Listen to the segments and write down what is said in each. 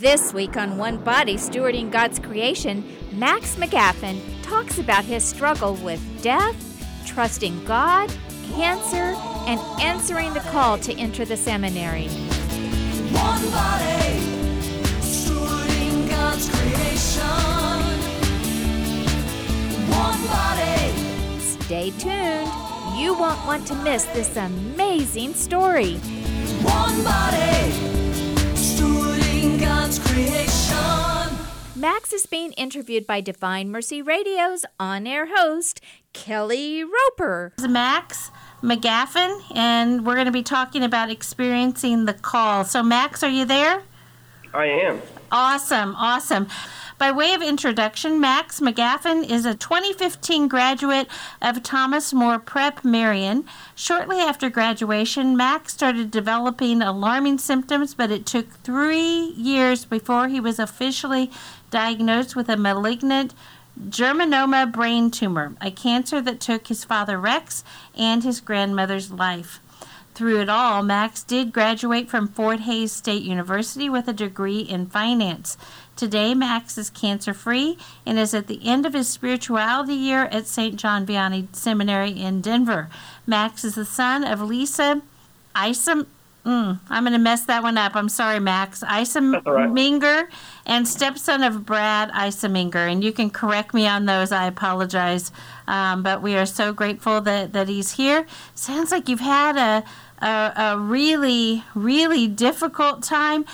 This week on One Body Stewarding God's Creation, Max McGaffin talks about his struggle with death, trusting God, cancer, and answering the call to enter the seminary. One body, stewarding God's creation. One body. Stay tuned. You won't want to miss this amazing story. One body, God's creation. Max is being interviewed by Divine Mercy Radio's on air host, Kelly Roper. is Max McGaffin, and we're going to be talking about experiencing the call. So, Max, are you there? I am. Awesome, awesome. By way of introduction, Max McGaffin is a 2015 graduate of Thomas More Prep Marian. Shortly after graduation, Max started developing alarming symptoms, but it took three years before he was officially diagnosed with a malignant germinoma brain tumor, a cancer that took his father Rex and his grandmother's life. Through it all, Max did graduate from Fort Hays State University with a degree in finance. Today, Max is cancer free and is at the end of his spirituality year at St. John Vianney Seminary in Denver. Max is the son of Lisa Isom. Mm, I'm going to mess that one up. I'm sorry, Max. Isom That's all right. And stepson of Brad Isaminger. And you can correct me on those. I apologize. Um, but we are so grateful that, that he's here. Sounds like you've had a, a, a really, really difficult time.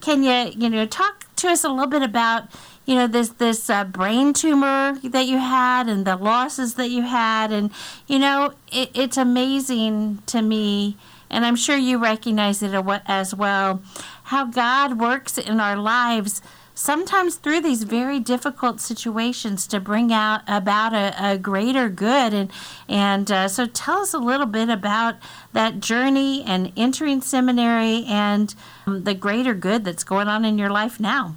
Can you, you know, talk to us a little bit about, you know, this this uh, brain tumor that you had and the losses that you had, and you know, it, it's amazing to me, and I'm sure you recognize it as well, how God works in our lives. Sometimes through these very difficult situations to bring out about a, a greater good, and and uh, so tell us a little bit about that journey and entering seminary and um, the greater good that's going on in your life now.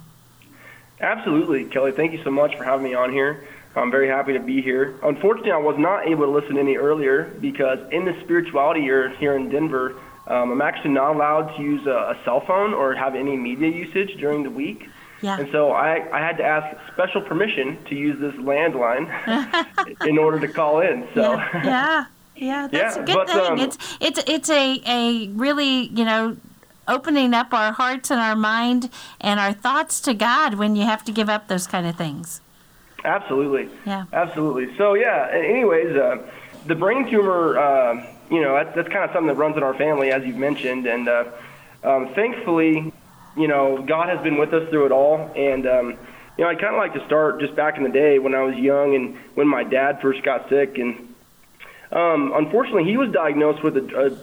Absolutely, Kelly. Thank you so much for having me on here. I'm very happy to be here. Unfortunately, I was not able to listen any earlier because in the spirituality year here in Denver, um, I'm actually not allowed to use a, a cell phone or have any media usage during the week. Yeah. And so I, I had to ask special permission to use this landline in order to call in. So yeah, yeah, yeah, that's Yeah, a good but, thing. um, it's it's it's a a really you know opening up our hearts and our mind and our thoughts to God when you have to give up those kind of things. Absolutely. Yeah. Absolutely. So yeah. Anyways, uh, the brain tumor, uh, you know, that's, that's kind of something that runs in our family, as you've mentioned, and uh, um, thankfully, you know, God has been with us through it all, and um, you know, I'd kind of like to start just back in the day when I was young and when my dad first got sick, and um, unfortunately, he was diagnosed with a,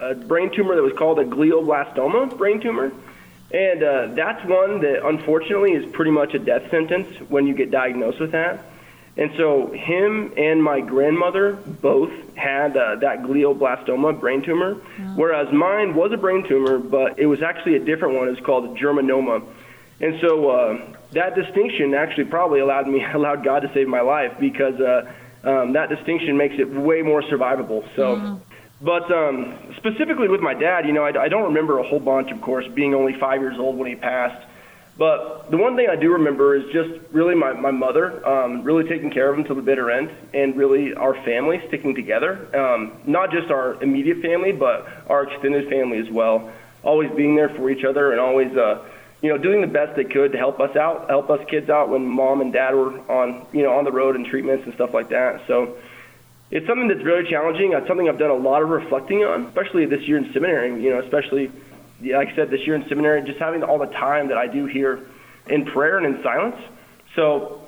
a, a, a brain tumor that was called a glioblastoma brain tumor. And uh, that's one that unfortunately is pretty much a death sentence when you get diagnosed with that. And so, him and my grandmother both had uh, that glioblastoma brain tumor, whereas mine was a brain tumor, but it was actually a different one. It's called a germinoma. And so, uh, that distinction actually probably allowed me, allowed God to save my life because uh, um, that distinction makes it way more survivable. So. But um, specifically with my dad, you know, I, I don't remember a whole bunch, of course, being only five years old when he passed. But the one thing I do remember is just really my, my mother um, really taking care of him till the bitter end, and really our family sticking together. Um, not just our immediate family, but our extended family as well. Always being there for each other, and always, uh, you know, doing the best they could to help us out, help us kids out when mom and dad were on, you know, on the road and treatments and stuff like that. So it's something that's very challenging. It's something I've done a lot of reflecting on, especially this year in seminary. You know, especially like I said, this year in seminary, just having all the time that I do here in prayer and in silence. So,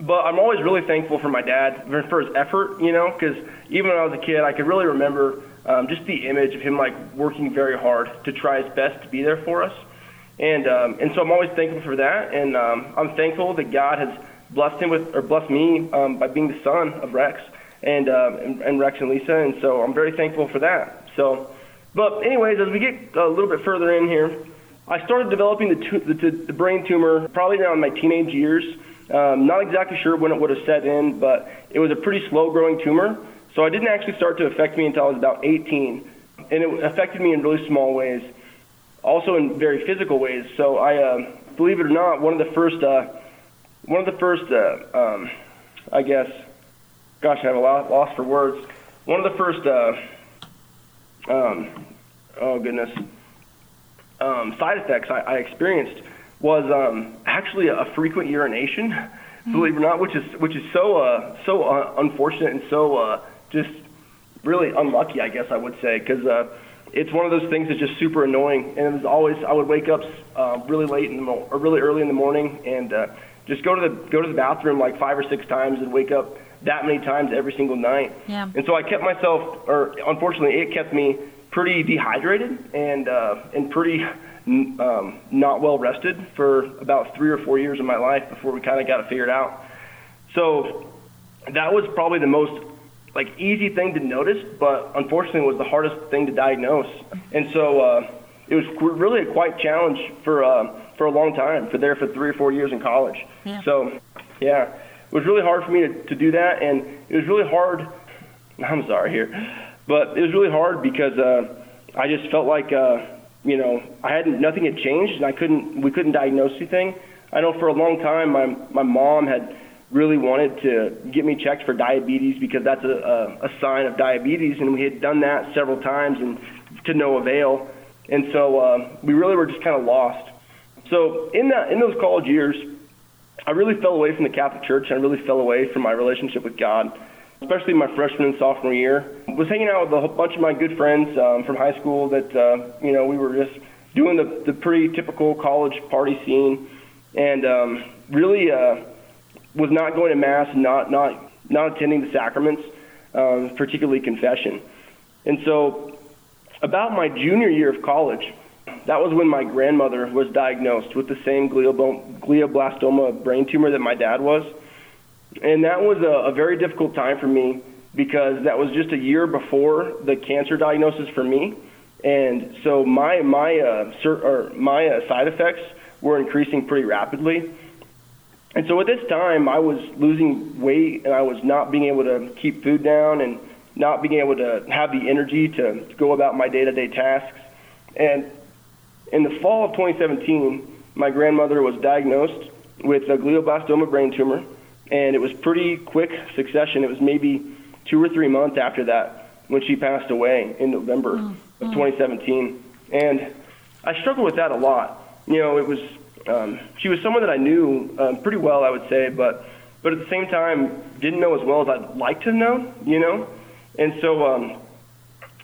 but I'm always really thankful for my dad for his effort. You know, because even when I was a kid, I could really remember um, just the image of him like working very hard to try his best to be there for us. And um, and so I'm always thankful for that, and um, I'm thankful that God has blessed him with or blessed me um, by being the son of Rex and, um, and and Rex and Lisa, and so I'm very thankful for that. So, but anyways, as we get a little bit further in here, I started developing the tu- the, the brain tumor probably around my teenage years. Um, not exactly sure when it would have set in, but it was a pretty slow growing tumor. So it didn't actually start to affect me until I was about 18, and it affected me in really small ways. also in very physical ways. So I, uh, believe it or not, one of the first, uh, one of the first, uh, um, I guess, gosh, I have a lot lost for words. One of the first, uh, um, oh goodness, um, side effects I, I experienced was um, actually a frequent urination. Believe it or not, which is which is so uh, so uh, unfortunate and so uh, just really unlucky, I guess I would say, because uh, it's one of those things that's just super annoying. And it was always I would wake up uh, really late in the mo- or really early in the morning and uh, just go to the go to the bathroom like five or six times and wake up that many times every single night. Yeah. And so I kept myself, or unfortunately, it kept me pretty dehydrated and uh, and pretty n- um, not well rested for about three or four years of my life before we kind of got it figured out. So that was probably the most like easy thing to notice, but unfortunately was the hardest thing to diagnose. And so uh, it was really a quite challenge for uh, for a long time, for there for three or four years in college. Yeah. So yeah, was really hard for me to, to do that, and it was really hard. I'm sorry here, but it was really hard because uh, I just felt like uh, you know I hadn't nothing had changed, and I couldn't we couldn't diagnose anything. I know for a long time my my mom had really wanted to get me checked for diabetes because that's a, a, a sign of diabetes, and we had done that several times and to no avail. And so uh, we really were just kind of lost. So in that in those college years, I really fell away from the Catholic Church. and I really fell away from my relationship with God, especially my freshman and sophomore year. Was hanging out with a bunch of my good friends um, from high school that uh, you know we were just doing the, the pretty typical college party scene, and um, really uh, was not going to mass, and not not not attending the sacraments, um, particularly confession. And so, about my junior year of college, that was when my grandmother was diagnosed with the same gliobl- glioblastoma brain tumor that my dad was. And that was a, a very difficult time for me because that was just a year before the cancer diagnosis for me. And so my my uh, or my uh, side effects were increasing pretty rapidly. And so at this time, I was losing weight and I was not being able to keep food down and not being able to have the energy to, to go about my day to day tasks. And in the fall of 2017, my grandmother was diagnosed with a glioblastoma brain tumor, and it was pretty quick succession. It was maybe two or three months after that when she passed away in November of 2017. And I struggled with that a lot. You know, it was um, she was someone that I knew um, pretty well, I would say, but but at the same time didn't know as well as I'd like to know. You know, and so um,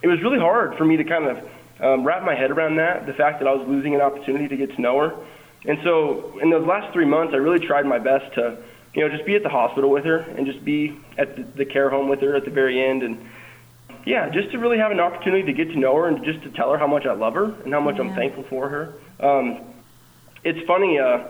it was really hard for me to kind of um, wrap my head around that, the fact that I was losing an opportunity to get to know her. And so in those last three months, I really tried my best to, you know, just be at the hospital with her and just be at the, the care home with her at the very end. And yeah, just to really have an opportunity to get to know her and just to tell her how much I love her and how much I'm thankful for her. Um, it's funny, uh,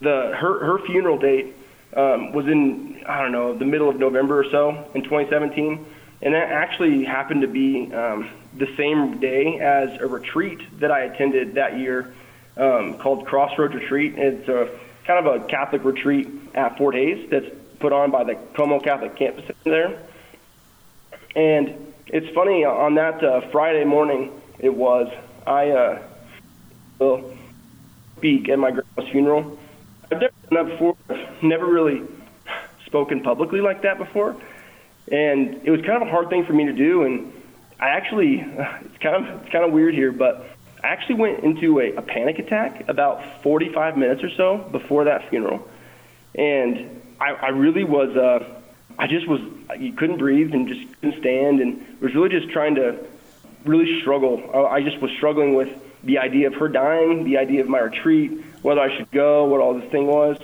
the her her funeral date um, was in I don't know the middle of November or so in 2017, and that actually happened to be um, the same day as a retreat that I attended that year um, called Crossroads Retreat. It's a kind of a Catholic retreat at Fort Hays that's put on by the Comeau Catholic campus there. And it's funny on that uh, Friday morning, it was I uh, will speak at my grandma's funeral. I've never done that before. Never really spoken publicly like that before, and it was kind of a hard thing for me to do. And I actually, it's kind of it's kind of weird here, but I actually went into a, a panic attack about 45 minutes or so before that funeral, and I, I really was. Uh, I just was. You couldn't breathe and just couldn't stand, and was really just trying to really struggle. I I just was struggling with the idea of her dying, the idea of my retreat, whether I should go, what all this thing was.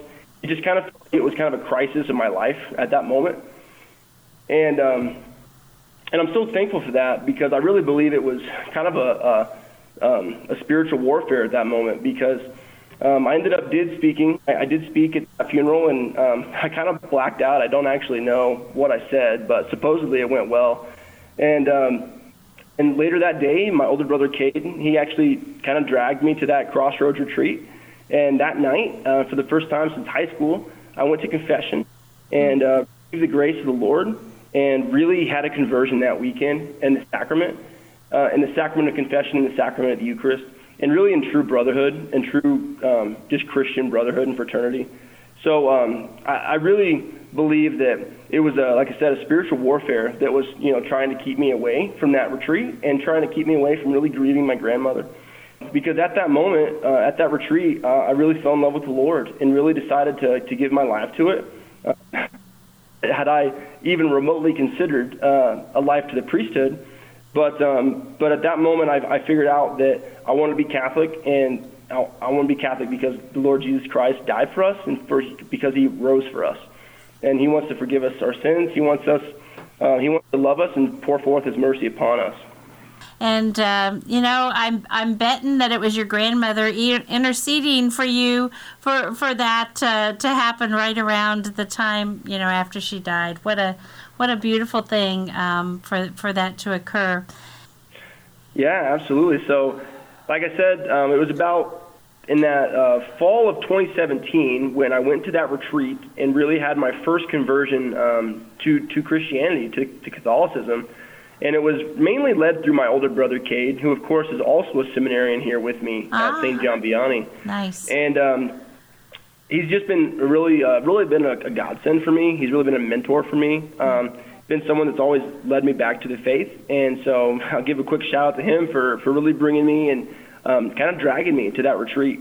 It just kind of it was kind of a crisis in my life at that moment, and um, and I'm so thankful for that because I really believe it was kind of a a, um, a spiritual warfare at that moment because um, I ended up did speaking. I, I did speak at a funeral and um, I kind of blacked out. I don't actually know what I said, but supposedly it went well, and. Um, and later that day, my older brother Caden, he actually kind of dragged me to that Crossroads retreat. And that night, uh, for the first time since high school, I went to confession and uh, received the grace of the Lord and really had a conversion that weekend and the sacrament, uh, in the sacrament of confession and the sacrament of the Eucharist. and really in true brotherhood and true um, just Christian brotherhood and fraternity. So um, I, I really believe that it was, a, like I said, a spiritual warfare that was, you know, trying to keep me away from that retreat and trying to keep me away from really grieving my grandmother. Because at that moment, uh, at that retreat, uh, I really fell in love with the Lord and really decided to, to give my life to it. Uh, had I even remotely considered uh, a life to the priesthood, but um, but at that moment, I, I figured out that I want to be Catholic, and I, I want to be Catholic because the Lord Jesus Christ died for us, and for, because He rose for us, and He wants to forgive us our sins. He wants us, uh, He wants to love us and pour forth His mercy upon us. And um, you know, I'm I'm betting that it was your grandmother interceding for you for for that uh, to happen right around the time you know after she died. What a what a beautiful thing um, for for that to occur. Yeah, absolutely. So, like I said, um, it was about in that uh, fall of 2017 when I went to that retreat and really had my first conversion um, to to Christianity, to, to Catholicism, and it was mainly led through my older brother Cade, who of course is also a seminarian here with me Ah. at St. John Vianney. Nice. And um, he's just been really, uh, really been a, a godsend for me. He's really been a mentor for me. Um, been someone that's always led me back to the faith. And so I'll give a quick shout out to him for, for really bringing me and um, kind of dragging me to that retreat.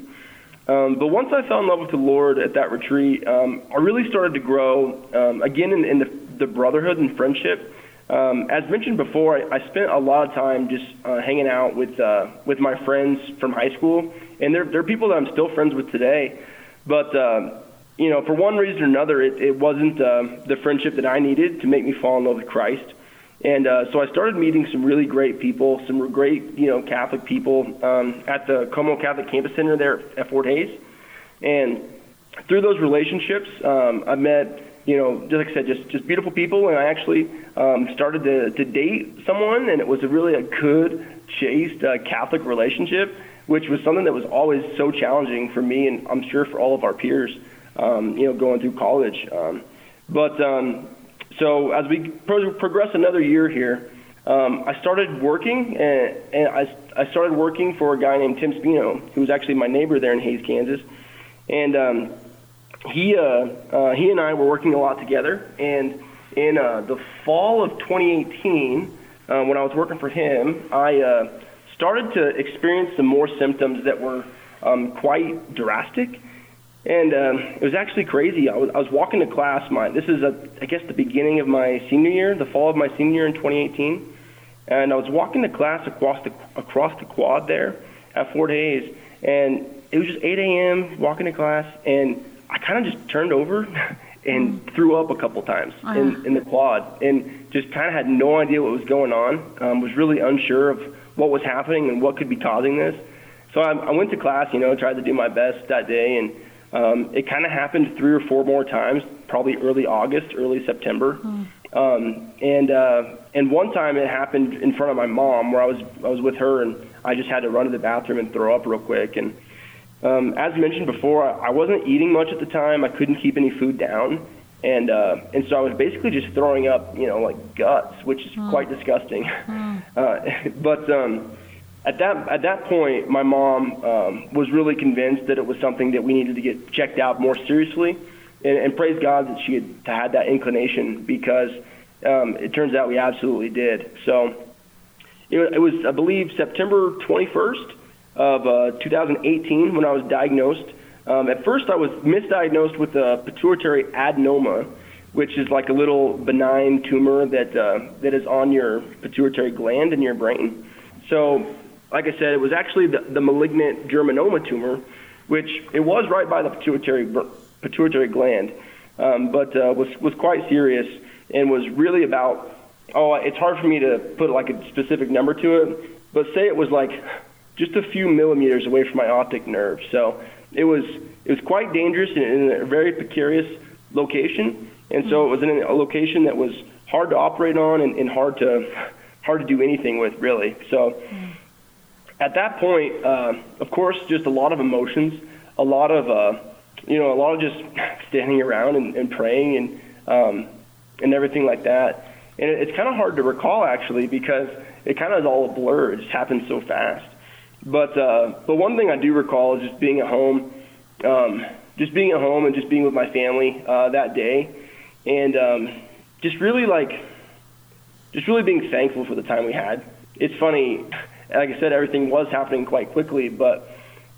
Um, but once I fell in love with the Lord at that retreat, um, I really started to grow um, again in, in the, the brotherhood and friendship. Um, as mentioned before, I, I spent a lot of time just uh, hanging out with uh, with my friends from high school, and they're they're people that I'm still friends with today. But uh, you know, for one reason or another, it, it wasn't uh, the friendship that I needed to make me fall in love with Christ. And uh, so I started meeting some really great people, some great you know Catholic people um, at the Comeau Catholic Campus Center there at Fort Hays. And through those relationships, um, I met, you know, just like I said, just just beautiful people, and I actually um, started to, to date someone, and it was a really a good, chaste uh, Catholic relationship, which was something that was always so challenging for me, and I'm sure for all of our peers, um, you know, going through college. Um, but um, so as we pro- progress another year here, um, I started working, and, and I, I started working for a guy named Tim Spino, who was actually my neighbor there in Hays, Kansas. And um, he, uh, uh, he and I were working a lot together. And in uh, the fall of 2018, uh, when I was working for him, I uh, started to experience some more symptoms that were um, quite drastic. And um, it was actually crazy. I was, I was walking to class. My this is, a, I guess, the beginning of my senior year, the fall of my senior year in 2018. And I was walking to class across the across the quad there at Fort Hays, and it was just 8 a.m. walking to class, and I kind of just turned over and threw up a couple times in, in the quad, and just kind of had no idea what was going on. Um, was really unsure of what was happening and what could be causing this. So I, I went to class, you know, tried to do my best that day, and um, it kind of happened three or four more times, probably early August, early September. Um, and uh, and one time it happened in front of my mom, where I was I was with her, and I just had to run to the bathroom and throw up real quick. And um, as mentioned before, I, wasn't eating much at the time. I couldn't keep any food down, and uh, and so I was basically just throwing up, you know, like guts, which is quite disgusting. uh, but um, at that at that point, my mom um, was really convinced that it was something that we needed to get checked out more seriously, and, and praise God that she had had that inclination because um, it turns out we absolutely did. So it, it was, I believe, September 21st of uh, 2018 when I was diagnosed. Um, at first, I was misdiagnosed with a pituitary adenoma, which is like a little benign tumor that uh, that is on your pituitary gland in your brain. So, like I said, it was actually the, the malignant germinoma tumor, which it was right by the pituitary pituitary gland, um, but uh, was was quite serious and was really about. Oh, it's hard for me to put like a specific number to it, but say it was like just a few millimeters away from my optic nerve. So it was it was quite dangerous and in a very precarious location, and so it was in a location that was hard to operate on and, and hard to hard to do anything with really. So at that point, uh, of course, just a lot of emotions, a lot of uh, you know, a lot of just standing around and, and praying and um, and everything like that. And it, it's kind of hard to recall actually because it kind of is all a blur. It just happened so fast. But uh, but one thing I do recall is just being at home, um, just being at home and just being with my family uh, that day, and um, just really like, just really being thankful for the time we had. It's funny, like I said, everything was happening quite quickly, but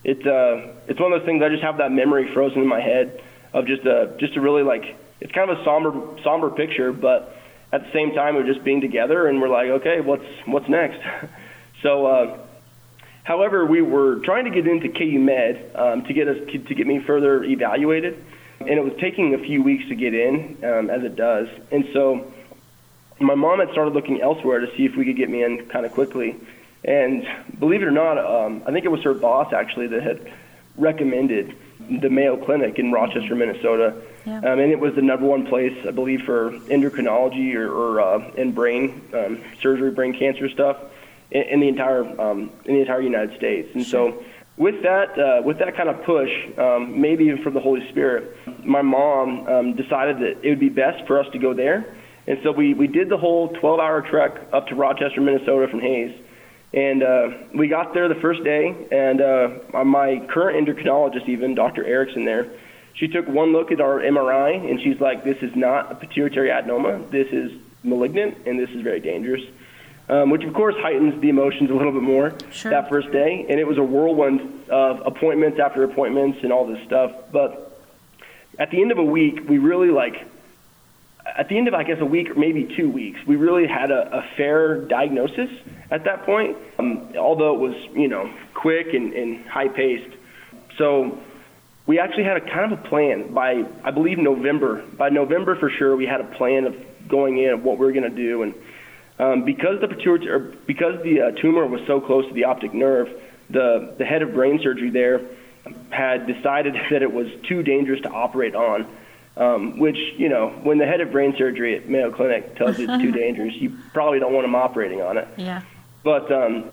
it's uh, it's one of those things I just have that memory frozen in my head of just a just a really like it's kind of a somber somber picture, but at the same time we're just being together and we're like, okay, what's what's next? so. Uh, However, we were trying to get into KU Med um, to get us to get me further evaluated, and it was taking a few weeks to get in, um, as it does. And so, my mom had started looking elsewhere to see if we could get me in kind of quickly. And believe it or not, um, I think it was her boss actually that had recommended the Mayo Clinic in Rochester, Minnesota. Yeah. Um, and it was the number one place, I believe, for endocrinology or, or uh, in brain um, surgery, brain cancer stuff in, in the entire um, in the entire United States. And so, with that uh, with that kind of push, um, maybe even from the Holy Spirit, my mom um, decided that it would be best for us to go there. And so we, we did the whole 12-hour trek up to Rochester, Minnesota from Hays. And uh, we got there the first day, and uh, my current endocrinologist, even Dr. Erickson, there, she took one look at our MRI, and she's like, "This is not a pituitary adenoma. This is malignant, and this is very dangerous." Um, which of course heightens the emotions a little bit more Sure. that first day, and it was a whirlwind of appointments after appointments and all this stuff. But at the end of a week, we really like at the end of I guess a week or maybe two weeks, we really had a, a fair diagnosis at that point. Um, although it was you know quick and, and high paced, so we actually had a kind of a plan by I believe November. By November for sure, we had a plan of going in of what we were going to do, and um, because the pituitary because the uh, tumor was so close to the optic nerve, the the head of brain surgery there had decided that it was too dangerous to operate on. Um, which you know, when the head of brain surgery at Mayo Clinic tells you it's too dangerous, you probably don't want him operating on it. Yeah. But um,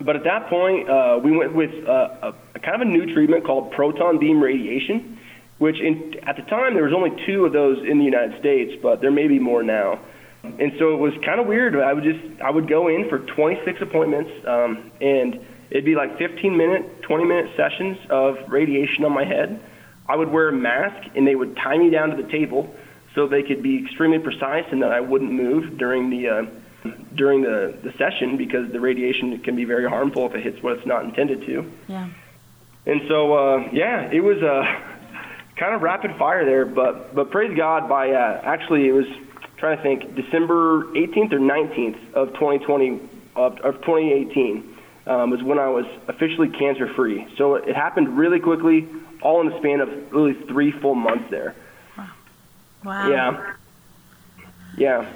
but at that point, uh, we went with uh, a, a kind of a new treatment called proton beam radiation, which in, at the time there was only two of those in the United States, but there may be more now. And so it was kind of weird. I would just I would go in for 26 appointments, um, and it'd be like 15 minute, 20 minute sessions of radiation on my head. I would wear a mask, and they would tie me down to the table so they could be extremely precise and that I wouldn't move during the uh, during the, the session because the radiation can be very harmful if it hits what it's not intended to. Yeah. And so, uh, yeah, it was uh, kind of rapid fire there, but but praise God by uh, actually it was trying to think December 18th or 19th of 2020 of, of 2018 um, was when I was officially cancer free. So it happened really quickly, all in the span of really three full months there. Wow. Yeah. Yeah.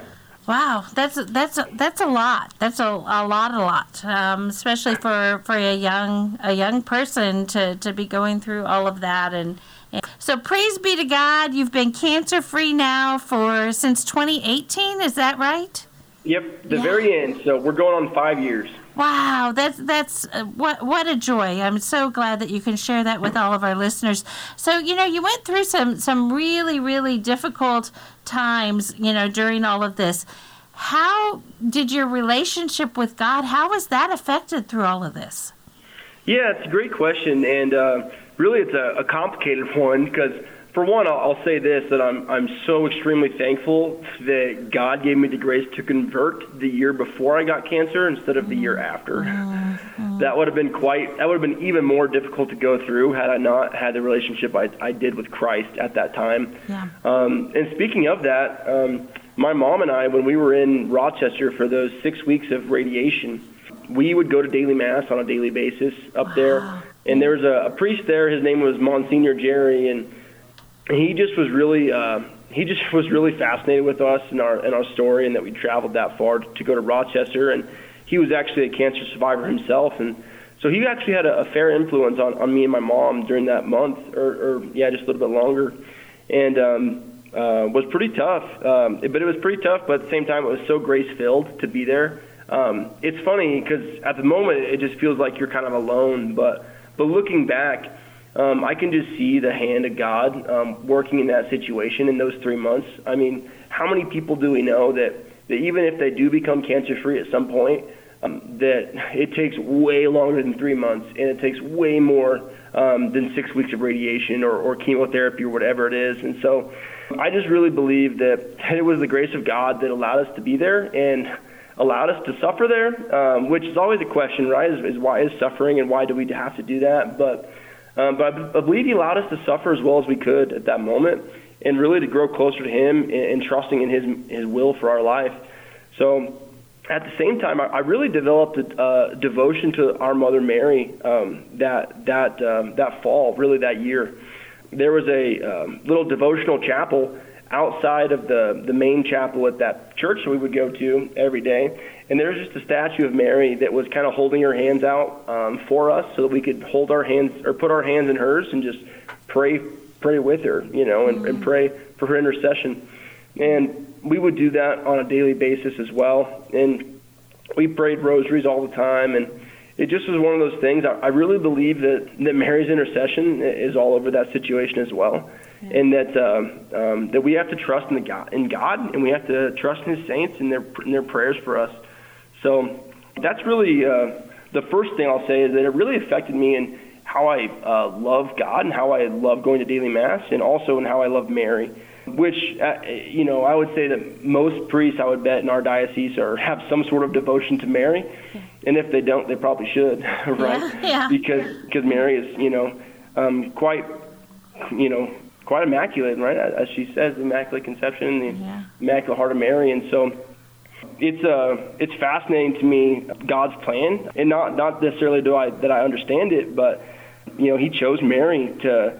Wow, that's that's that's a lot. That's a, a lot, a lot, um, especially for, for a young a young person to, to be going through all of that. And so, praise be to God, you've been cancer free now for since 2018. Is that right? Yep. The Yeah. very end. So we're going on five years. Wow, that's that's uh, what what a joy! I'm so glad that you can share that with all of our listeners. So you know, you went through some some really really difficult times, you know, during all of this. How did your relationship with God? How was that affected through all of this? Yeah, it's a great question, and uh, really, it's a, a complicated one because, for one, I'll, I'll say this: that I'm I'm so extremely thankful that God gave me the grace to convert the year before I got cancer instead of the year after. That would have been quite. That would have been even more difficult to go through had I not had the relationship I, I did with Christ at that time. Yeah. Um, and speaking of that, um, my mom and I, when we were in Rochester for those six weeks of radiation, we would go to daily mass on a daily basis up there. And there was a, a priest there. His name was Monsignor Jerry, and he just was really uh, he just was really fascinated with us and our and our story, and that we traveled that far to go to Rochester. And he was actually a cancer survivor himself, and so he actually had a, a fair influence on, on me and my mom during that month, or, or yeah, just a little bit longer, and um, uh, was pretty tough. Um, but it was pretty tough, but at the same time, it was so grace filled to be there. Um, it's funny because at the moment it just feels like you're kind of alone, but but looking back, um, I can just see the hand of God um, working in that situation in those three months. I mean, how many people do we know that, that even if they do become cancer free at some point, um, that it takes way longer than three months, and it takes way more um, than six weeks of radiation or, or chemotherapy or whatever it is. And so, I just really believe that it was the grace of God that allowed us to be there and allowed us to suffer there, um, which is always a question, right? Is, is why is suffering and why do we have to do that? But um, but I, believe He allowed us to suffer as well as we could at that moment, and really to grow closer to Him and, and trusting in His His will for our life. So at the same time, I, I really developed a uh, devotion to our Mother Mary um, that that um, that fall, really that year. There was a um, little devotional chapel outside of the the main chapel at that church that we would go to every day, and there was just a statue of Mary that was kind of holding her hands out um, for us, so that we could hold our hands or put our hands in hers and just pray pray with her, you know, and, and pray for her intercession. And we would do that on a daily basis as well. And we prayed rosaries all the time. And it just was one of those things. I, I really believe that, that Mary's intercession is all over that situation as well. And that um, um, that we have to trust in the God, in God, and we have to trust in His saints and their in their prayers for us. So that's really uh, the first thing I'll say is that it really affected me in how I uh, love God and how I love going to daily mass, and also in how I love Mary. Which uh, you know, I would say that most priests, I would bet, in our diocese are have some sort of devotion to Mary, and if they don't, they probably should, right? Yeah, yeah. Because because Mary is you know um, quite you know quite immaculate, right? As she says, immaculate conception, the Yeah. immaculate heart of Mary, and so it's uh it's fascinating to me God's plan, and not not necessarily do I that I understand it, but you know He chose Mary to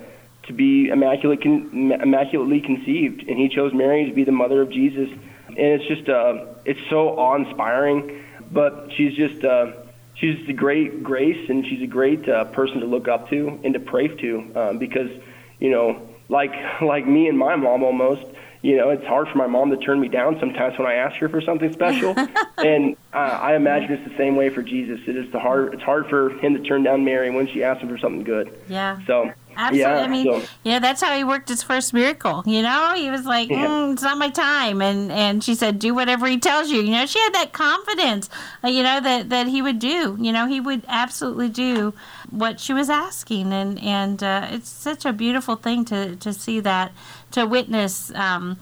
to be immaculate con, immaculately conceived, and He chose Mary to be the mother of Jesus, and it's just uh it's so awe inspiring, but she's just uh she's just a great grace, and she's a great uh, person to look up to and to pray to, um, because you know like like me and my mom almost you know, it's hard for my mom to turn me down sometimes when I ask her for something special. and uh, I imagine it's the same way for Jesus. It is the hard. It's hard for him to turn down Mary when she asks him for something good. Yeah. So Absolutely. yeah, I mean, so, you know, that's how he worked his first miracle. You know, he was like, Yeah. mm, "It's not my time," and and she said, "Do whatever he tells you." You know, she had that confidence. Uh, you know that that he would do. You know, he would absolutely do what she was asking, and and uh, it's such a beautiful thing to to see that to witness. Um,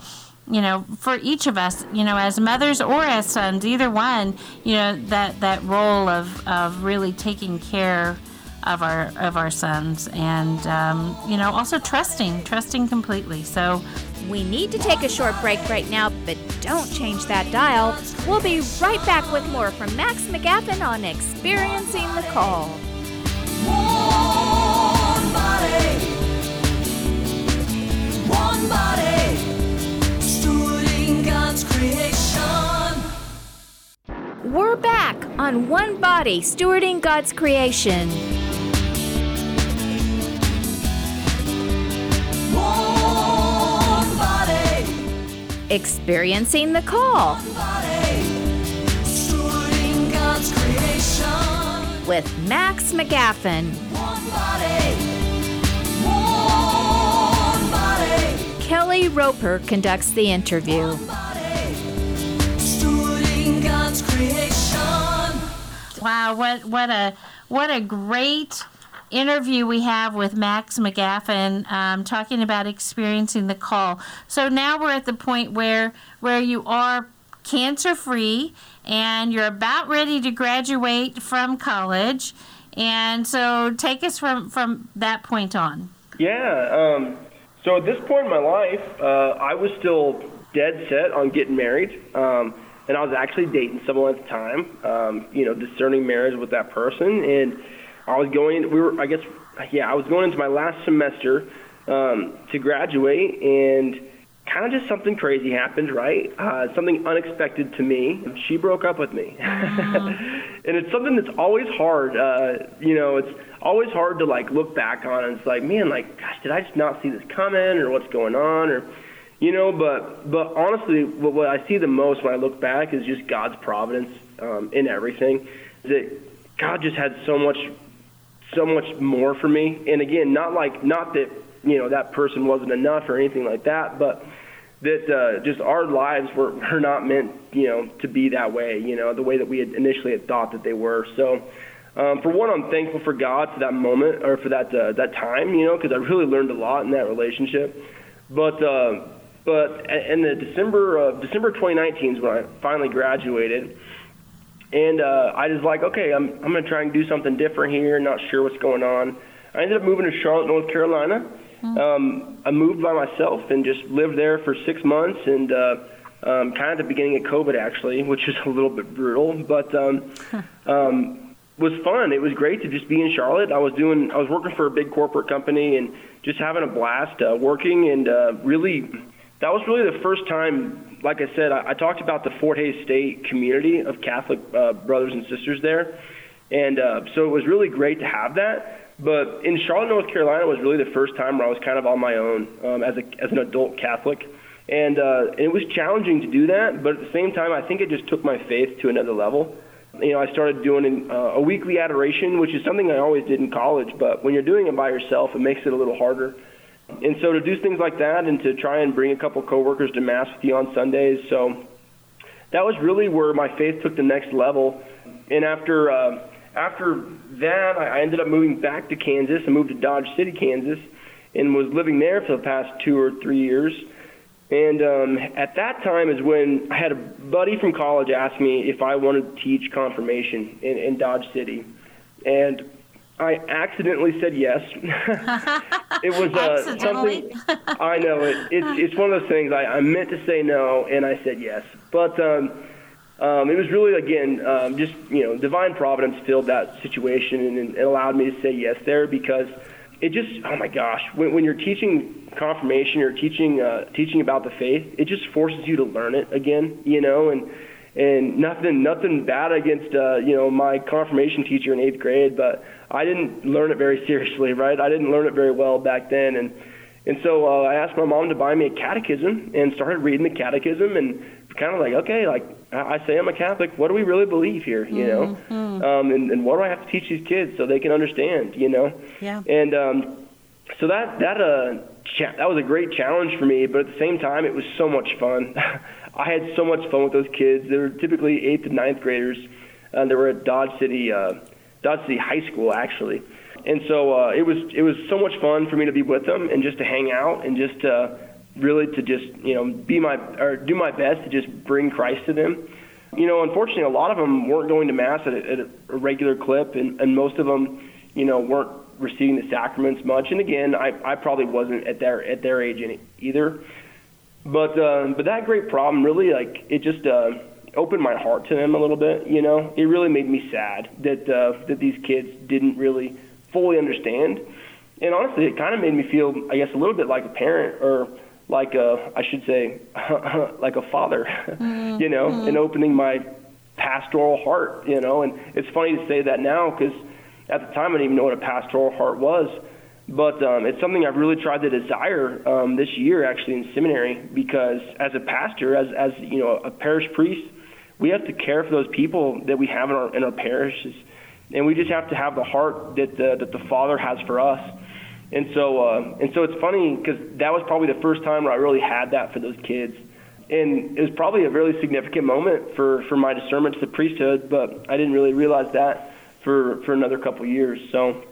you know, for each of us, you know, as mothers or as sons, either one, you know, that that role of of really taking care of our of our sons and um, you know also trusting trusting completely so We need to take a short break right now, but don't change that dial. We'll be right back with more from Max McGaffin on Experiencing the Call. One body, one body, stewarding God's creation. We're back on One Body, Stewarding God's Creation. Experiencing the Call with Max McGaffin. Kelly Roper conducts the interview. wow what what a what a great interview we have with max mcgaffin um, talking about experiencing the call so now we're at the point where where you are cancer free and you're about ready to graduate from college and so take us from from that point on yeah. Um, so at this point in my life, uh, I was still dead set on getting married, um, and I was actually dating someone at the time. Um, you know, discerning marriage with that person, and I was going. We were, I guess, yeah, I was going into my last semester um, to graduate, and kind of just something crazy happened, right? Uh, something unexpected to me. She broke up with me, and it's something that's always hard. Uh, you know, it's always hard to like look back on. And it's like, man, like, gosh, did I just not see this coming, or what's going on, or you know? But but honestly, what, what I see the most when I look back is just God's providence um, in everything. That God just had so much so much more for me. And again, not like not that you know that person wasn't enough or anything like that, but that uh, just our lives were, were not meant, you know, to be that way, you know, the way that we had initially had thought that they were. So, um, for one, I'm thankful for God for that moment or for that uh, that time, you know, because I really learned a lot in that relationship. But uh, but in the December of December 2019 is when I finally graduated, and uh, I was like, okay, I'm I'm gonna try and do something different here. Not sure what's going on. I ended up moving to Charlotte, North Carolina. Um, I moved by myself and just lived there for six months, and uh, um, kind of the beginning of COVID actually, which is a little bit brutal, but um, um, was fun. It was great to just be in Charlotte. I was doing, I was working for a big corporate company and just having a blast uh, working, and uh, really, that was really the first time. Like I said, I, I talked about the Fort Hays State community of Catholic uh, brothers and sisters there, and uh, so it was really great to have that. But in Charlotte, North Carolina, was really the first time where I was kind of on my own um, as a as an adult Catholic, and uh, it was challenging to do that. But at the same time, I think it just took my faith to another level. You know, I started doing uh, a weekly adoration, which is something I always did in college. But when you're doing it by yourself, it makes it a little harder. And so to do things like that, and to try and bring a couple coworkers to mass with you on Sundays, so that was really where my faith took the next level. And after uh, after that, I ended up moving back to Kansas. and moved to Dodge City, Kansas, and was living there for the past two or three years. And um, at that time is when I had a buddy from college ask me if I wanted to teach confirmation in, in Dodge City, and I accidentally said yes. it was uh, something I know it, it's it's one of those things I, I meant to say no and I said yes, but um, um, it was really again um, just you know divine providence filled that situation and, and it allowed me to say yes there because it just oh my gosh when, when you're teaching confirmation you're teaching uh, teaching about the faith it just forces you to learn it again you know and and nothing nothing bad against uh, you know my confirmation teacher in eighth grade but I didn't learn it very seriously right I didn't learn it very well back then and and so uh, I asked my mom to buy me a catechism and started reading the catechism and kind of like, okay, like I I say I'm a Catholic. What do we really believe here? You know, um, and, and what do I have to teach these kids so they can understand? You know, Yeah. and um, so that that uh cha- that was a great challenge for me, but at the same time, it was so much fun. I had so much fun with those kids. They were typically eighth and ninth graders, and they were at Dodge City uh, City High School actually. And so uh, it was it was so much fun for me to be with them and just to hang out and just uh, really to just you know be my or do my best to just bring Christ to them. You know, unfortunately, a lot of them weren't going to mass at a, at a regular clip, and, and most of them, you know, weren't receiving the sacraments much. And again, I, I probably wasn't at their at their age any, either. But uh, but that great problem really like it just uh, opened my heart to them a little bit. You know, it really made me sad that uh, that these kids didn't really fully understand. And honestly, it kind of made me feel, I guess, a little bit like a parent or like a, I should say, like a father, you know, and opening my pastoral heart, you know. And it's funny to say that now because at the time I didn't even know what a pastoral heart was. But um, it's something I've really tried to desire um, this year, actually, in seminary, because as a pastor, as, as you know, a parish priest, we have to care for those people that we have in our in our parishes, and we just have to have the heart that the, that the Father has for us. And so, uh, and so it's funny because that was probably the first time where I really had that for those kids, and it was probably a really significant moment for for my discernment to the priesthood. But I didn't really realize that for for another couple years. So,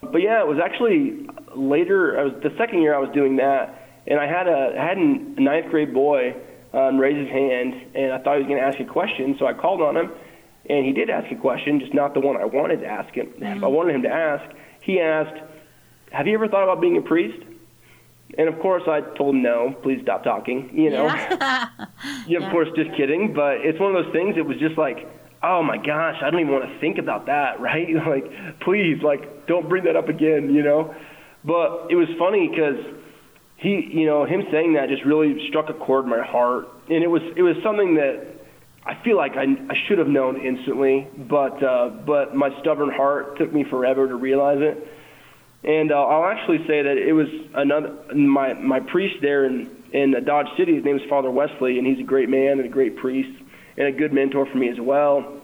but yeah, it was actually later. I was the second year I was doing that, and I had a I had a ninth grade boy um, raise his hand, and I thought he was going to ask a question, so I called on him, and he did ask a question, just not the one I wanted to ask him. I wanted him to ask. He asked, "Have you ever thought about being a priest?" And of course, I told him no. Please stop talking. You know. Yeah. Yeah, of course, just kidding. But it's one of those things. It was just like, oh my gosh, I don't even want to think about that, right? Like, please, like, don't bring that up again, you know. But it was funny because he, you know, him saying that just really struck a chord in my heart, and it was it was something that I feel like I, I should have known instantly, but uh, but my stubborn heart took me forever to realize it. And uh, I'll actually say that it was another my my priest there in in Dodge City. His name is Father Wesley, and he's a great man and a great priest and a good mentor for me as well.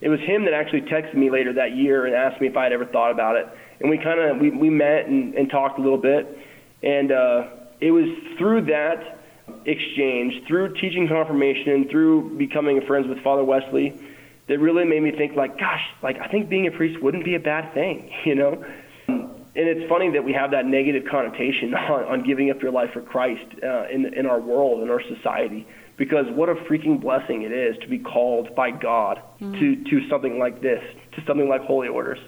It was him that actually texted me later that year and asked me if I had ever thought about it. And we kind of we, we met and, and talked a little bit, and uh, it was through that exchange through teaching confirmation, through becoming friends with Father Wesley, that really made me think like, gosh, like I think being a priest wouldn't be a bad thing, you know. And it's funny that we have that negative connotation on, on giving up your life for Christ uh, in in our world in our society, because what a freaking blessing it is to be called by God to to something like this, to something like holy orders,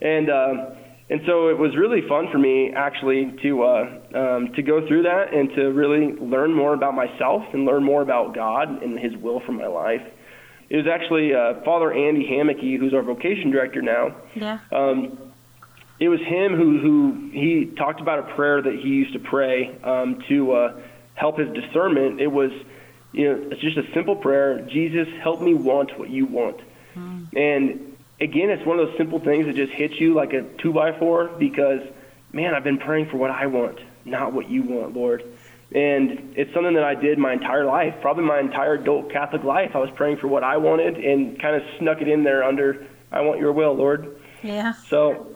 and. Um, and so it was really fun for me actually to uh, um, to go through that and to really learn more about myself and learn more about God and His will for my life. It was actually uh, Father Andy Hammeke, who's our vocation director now. Yeah. Um, it was him who who he talked about a prayer that he used to pray um, to uh, help his discernment. It was, you know, it's just a simple prayer. Jesus, help me want what you want. And again, it's one of those simple things that just hits you like a two by four because, man, I've been praying for what I want, not what you want, Lord. And it's something that I did my entire life, probably my entire adult Catholic life. I was praying for what I wanted and kind of snuck it in there under, I want your will, Lord. Yeah. So,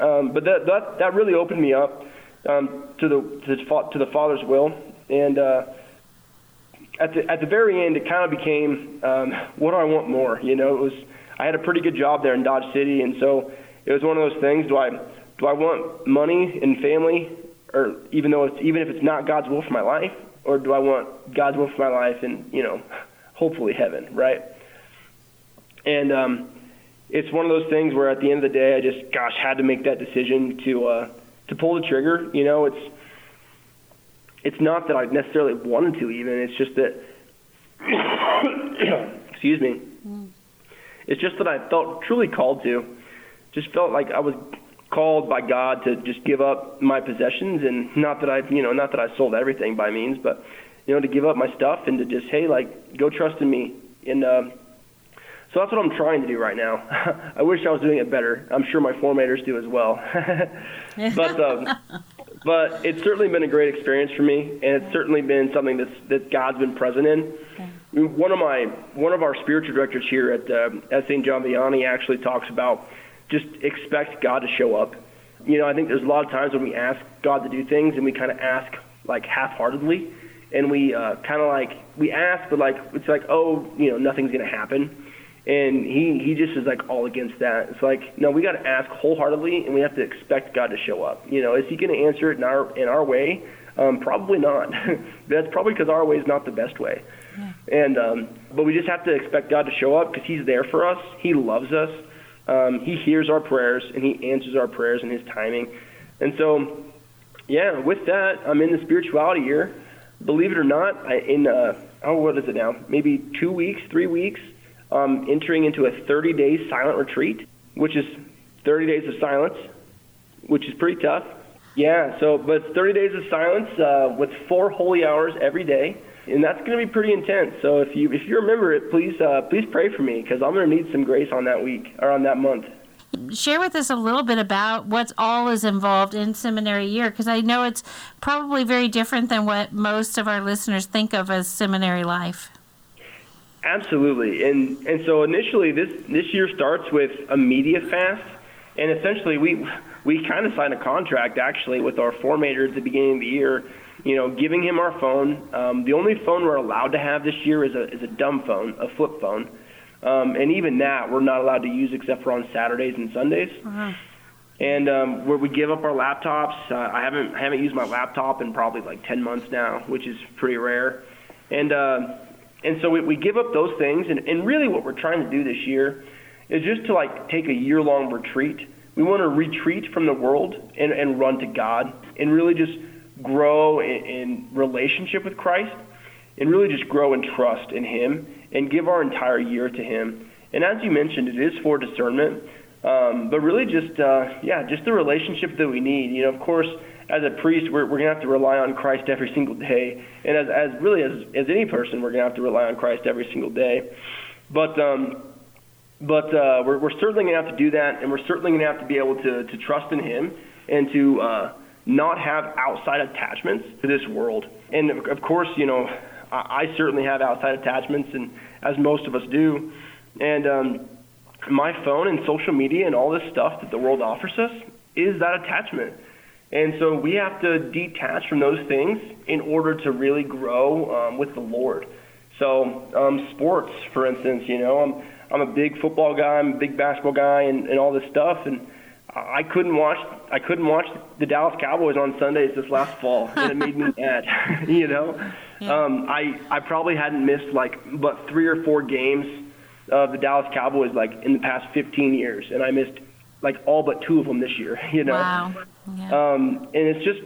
um, but that, that that really opened me up um, to the to the, to the Father's will, and uh, at the at the very end, it kind of became, um, what do I want more? You know, it was I had a pretty good job there in Dodge City, and so it was one of those things. Do I do I want money and family, or even though it's even if it's not God's will for my life, or do I want God's will for my life and you know, hopefully heaven, right? And um, it's one of those things where at the end of the day, I just, gosh, had to make that decision to uh, to pull the trigger. You know, it's it's not that I necessarily wanted to, even. It's just that, excuse me. It's just that I felt truly called to. Just felt like I was called by God to just give up my possessions, and not that I, you know, not that I sold everything by means, but you know, to give up my stuff and to just, hey, like, go trust in me. And um, so that's what I'm trying to do right now. I wish I was doing it better. I'm sure my formators do as well. but um, but it's certainly been a great experience for me, and it's certainly been something that's that God's been present in. One of my one of our spiritual directors here at uh, at St. John Vianney actually talks about just expect God to show up. You know, I think there's a lot of times when we ask God to do things and we kind of ask like half-heartedly, and we uh, kind of like we ask, but like it's like oh, you know, nothing's gonna happen. And he, he just is like all against that. It's like, no, we got to ask wholeheartedly, and we have to expect God to show up. You know, is He going to answer it in our in our way? Um, probably not. That's probably because our way is not the best way. And um, but we just have to expect God to show up because He's there for us. He loves us. Um, he hears our prayers and He answers our prayers in His timing. And so, yeah, with that, I'm in the spirituality year. Believe it or not, I, in uh, oh, what is it now? Maybe two weeks, three weeks. Um, entering into a 30 day silent retreat, which is 30 days of silence, which is pretty tough. Yeah, so but 30 days of silence uh, with four holy hours every day, and that's going to be pretty intense. So if you if you remember it, please uh, please pray for me because I'm going to need some grace on that week or on that month. Share with us a little bit about what's all is involved in seminary year, because I know it's probably very different than what most of our listeners think of as seminary life. Absolutely, and and so initially this this year starts with a media fast, and essentially we we kind of signed a contract actually with our formator at the beginning of the year, you know, giving him our phone. Um, the only phone we're allowed to have this year is a is a dumb phone, a flip phone, um, and even that we're not allowed to use except for on Saturdays and Sundays. And um, where we give up our laptops, uh, I haven't I haven't used my laptop in probably like 10 months now, which is pretty rare. And uh, and so we, we give up those things, and, and really what we're trying to do this year is just to like take a year long retreat. We want to retreat from the world and, and run to God, and really just grow in, in relationship with Christ, and really just grow in trust in Him, and give our entire year to Him. And as you mentioned, it is for discernment. Um, but really just uh, yeah just the relationship that we need you know of course as a priest we're, we're going to have to rely on christ every single day and as, as really as, as any person we're going to have to rely on christ every single day but um, but uh, we're, we're certainly going to have to do that and we're certainly going to have to be able to, to trust in him and to uh, not have outside attachments to this world and of, course you know I, I certainly have outside attachments and as most of us do and um, my phone and social media and all this stuff that the world offers us is that attachment. And so we have to detach from those things in order to really grow um, with the Lord. So um, sports, for instance, you know, I'm I'm a big football guy, I'm a big basketball guy, and, and all this stuff, and I couldn't watch I couldn't watch the Dallas Cowboys on Sundays this last fall, and it made me mad. you know, um, I I probably hadn't missed like but three or four games of the Dallas Cowboys like in the past 15 years, and I missed like all but two of them this year. You know, Wow. Yeah. um, and it's just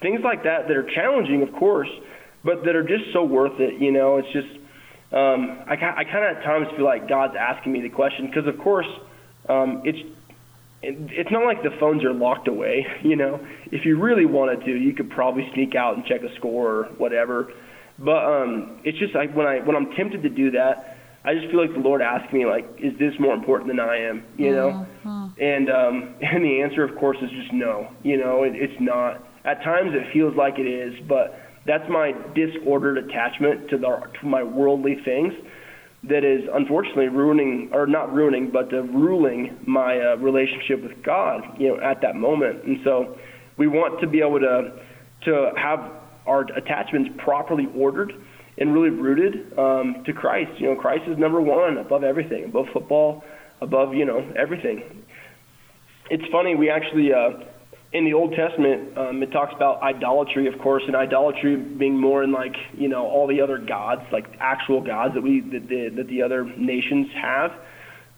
things like that that are challenging, of course, but that are just so worth it. You know, it's just um, I, I kind of at times feel like God's asking me the question because, of course, um, it's it, it's not like the phones are locked away. You know, if you really wanted to, you could probably sneak out and check a score or whatever. But um, it's just like when I when I'm tempted to do that, I just feel like the Lord asks me like, is this more important than I am? You know, and um, and the answer, of course, is just no. You know, it, it's not. At times, it feels like it is, but that's my disordered attachment to the to my worldly things that is unfortunately ruining or not ruining but uh, ruling my uh, relationship with God you know at that moment. And so we want to be able to to have our attachments properly ordered and really rooted um, to Christ. You know Christ is number one above everything above football above you know everything. It's funny we actually uh, in the Old Testament, um, it talks about idolatry, of course, and idolatry being more in like you know all the other gods, like actual gods that we that the, that the other nations have.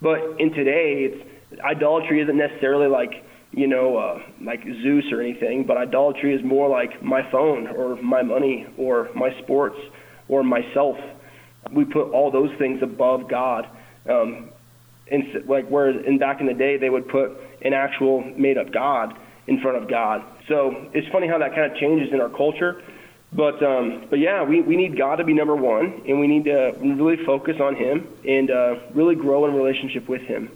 But in today, it's idolatry isn't necessarily like you know uh, like Zeus or anything, but idolatry is more like my phone or my money or my sports or myself. We put all those things above God. Um, and like where in back in the day they would put an actual made up God in front of God. So it's funny how that kind of changes in our culture. But um, but yeah, we, we need God to be number one, and we need to really focus on Him and uh, really grow in relationship with Him.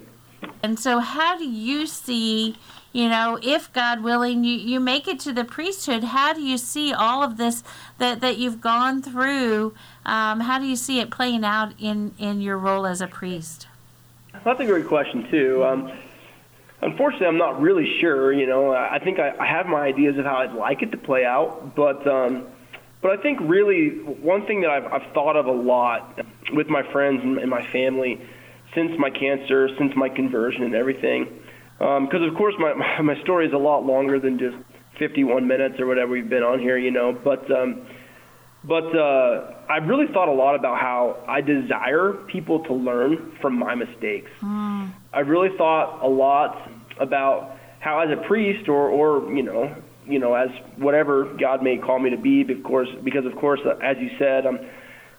And so, how do you see, you know, if God willing, you, you make it to the priesthood, how do you see all of this that, that you've gone through? Um, how do you see it playing out in, in your role as a priest? That's a great question too. Um, unfortunately, I'm not really sure. You know, I think I, I have my ideas of how I'd like it to play out, but um, but I think really one thing that I've, I've thought of a lot with my friends and, and my family since my cancer, since my conversion and everything, because of course my my story is a lot longer than just 51 minutes or whatever we've been on here. You know, but um, but uh, I've really thought a lot about how I desire people to learn from my mistakes. I've really thought a lot about how, as a priest, or, or you know, you know, as whatever God may call me to be, of course, because of course, as you said, I'm,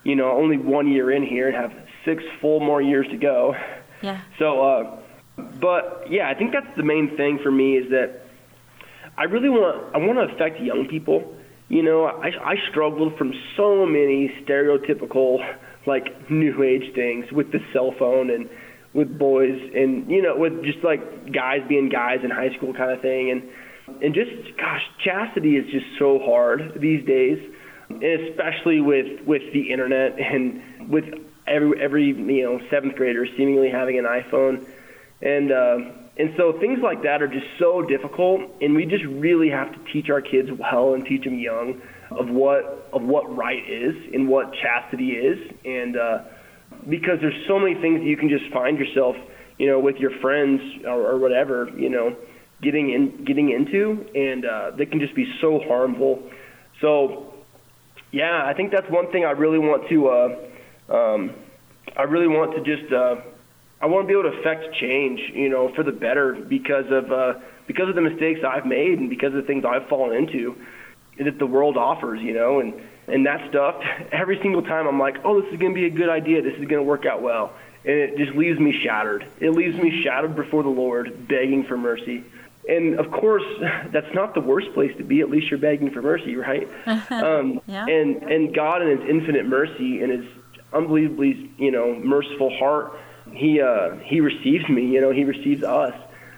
you know, only one year in here and have six full more years to go. Yeah. So, uh, but yeah, I think that's the main thing for me is that I really want I want to affect young people. You know, I I struggled from so many stereotypical like new age things with the cell phone and with boys and you know with just like guys being guys in high school kind of thing. And and just gosh chastity is just so hard these days and especially with with the internet and with every every you know seventh grader seemingly having an iPhone. And uh, and so things like that are just so difficult, and we just really have to teach our kids well and teach them young of what of what right is and what chastity is, and uh, because there's so many things that you can just find yourself, you know, with your friends or, or whatever, you know, getting in getting into, and uh, they can just be so harmful. So, yeah, I think that's one thing I really want to. Uh, um, I really want to just. Uh, I want to be able to affect change, you know, for the better because of uh, because of the mistakes I've made and because of the things I've fallen into that the world offers, you know, and and that stuff. Every single time I'm like, oh, this is going to be a good idea. This is going to work out well, and it just leaves me shattered. It leaves me shattered before the Lord, begging for mercy. And of course, that's not the worst place to be. At least you're begging for mercy, right? um, Yeah. And and God, in His infinite mercy and His unbelievably, you know, merciful heart, He uh, He receives me. You know, He receives us,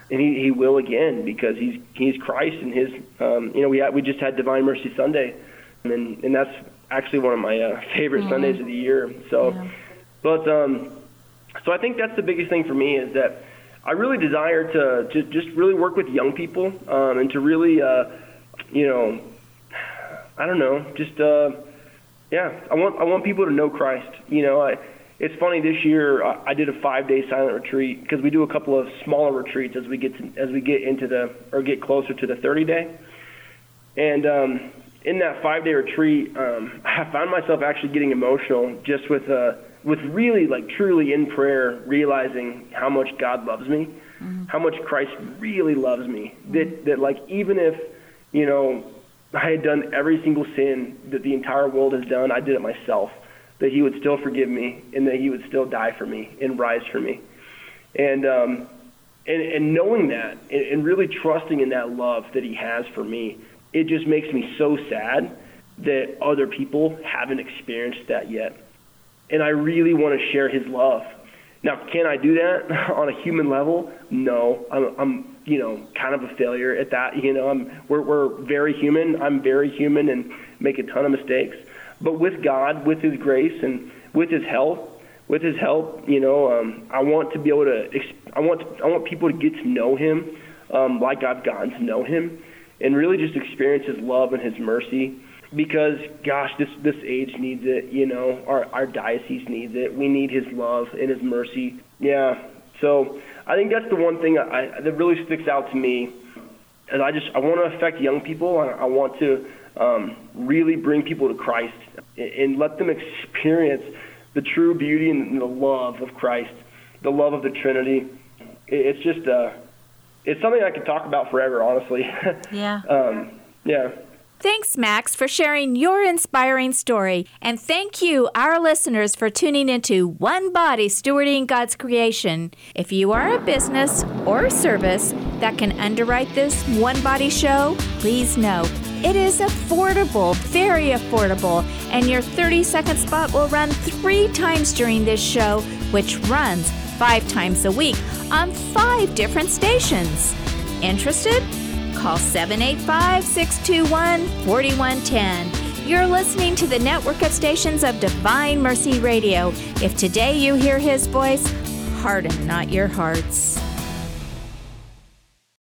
and He He will again because He's He's Christ and His. Um, you know, we had, we just had Divine Mercy Sunday, and and that's actually one of my uh, favorite Sundays of the year. So, Yeah. but um, so I think that's the biggest thing for me is that I really desire to, to just really work with young people um, and to really uh, you know, I don't know, just uh, yeah, I want I want people to know Christ. You know, I, it's funny this year I, I did a five day silent retreat because we do a couple of smaller retreats as we get to, as we get into the or get closer to the 30 day, and um, in that five day retreat, um, I found myself actually getting emotional just with uh, with really like truly in prayer, realizing how much God loves me, how much Christ really loves me. That that like even if you know I had done every single sin that the entire world has done, I did it myself. That He would still forgive me, and that He would still die for me and rise for me, and um, and, and knowing that, and, and really trusting in that love that He has for me, it just makes me so sad that other people haven't experienced that yet. And I really want to share His love. Now, can I do that on a human level? No, I'm, I'm you know, kind of a failure at that. You know, I'm, we're, we're very human. I'm very human and make a ton of mistakes. But with God, with His grace, and with His help, with His help, you know, um, I want to be able to. I want I want people to get to know Him um, like I've gotten to know Him, and really just experience His love and His mercy. Because gosh, this this age needs it. You know, our our diocese needs it. We need His love and His mercy. Yeah. So I think that's the one thing I, that really sticks out to me and I just I want to affect young people. I, I want to um, really bring people to Christ and, and let them experience the true beauty and the love of Christ, the love of the Trinity. It, it's just uh, it's something I could talk about forever, honestly. Yeah. um, yeah. Thanks, Max, for sharing your inspiring story. And thank you, our listeners, for tuning into One Body Stewarding God's Creation. If you are a business or a service that can underwrite this One Body show, please know it is affordable, very affordable, and your 30 second spot will run three times during this show, which runs five times a week on five different stations. Interested? Call 785 621 4110. You're listening to the network of stations of Divine Mercy Radio. If today you hear his voice, harden not your hearts.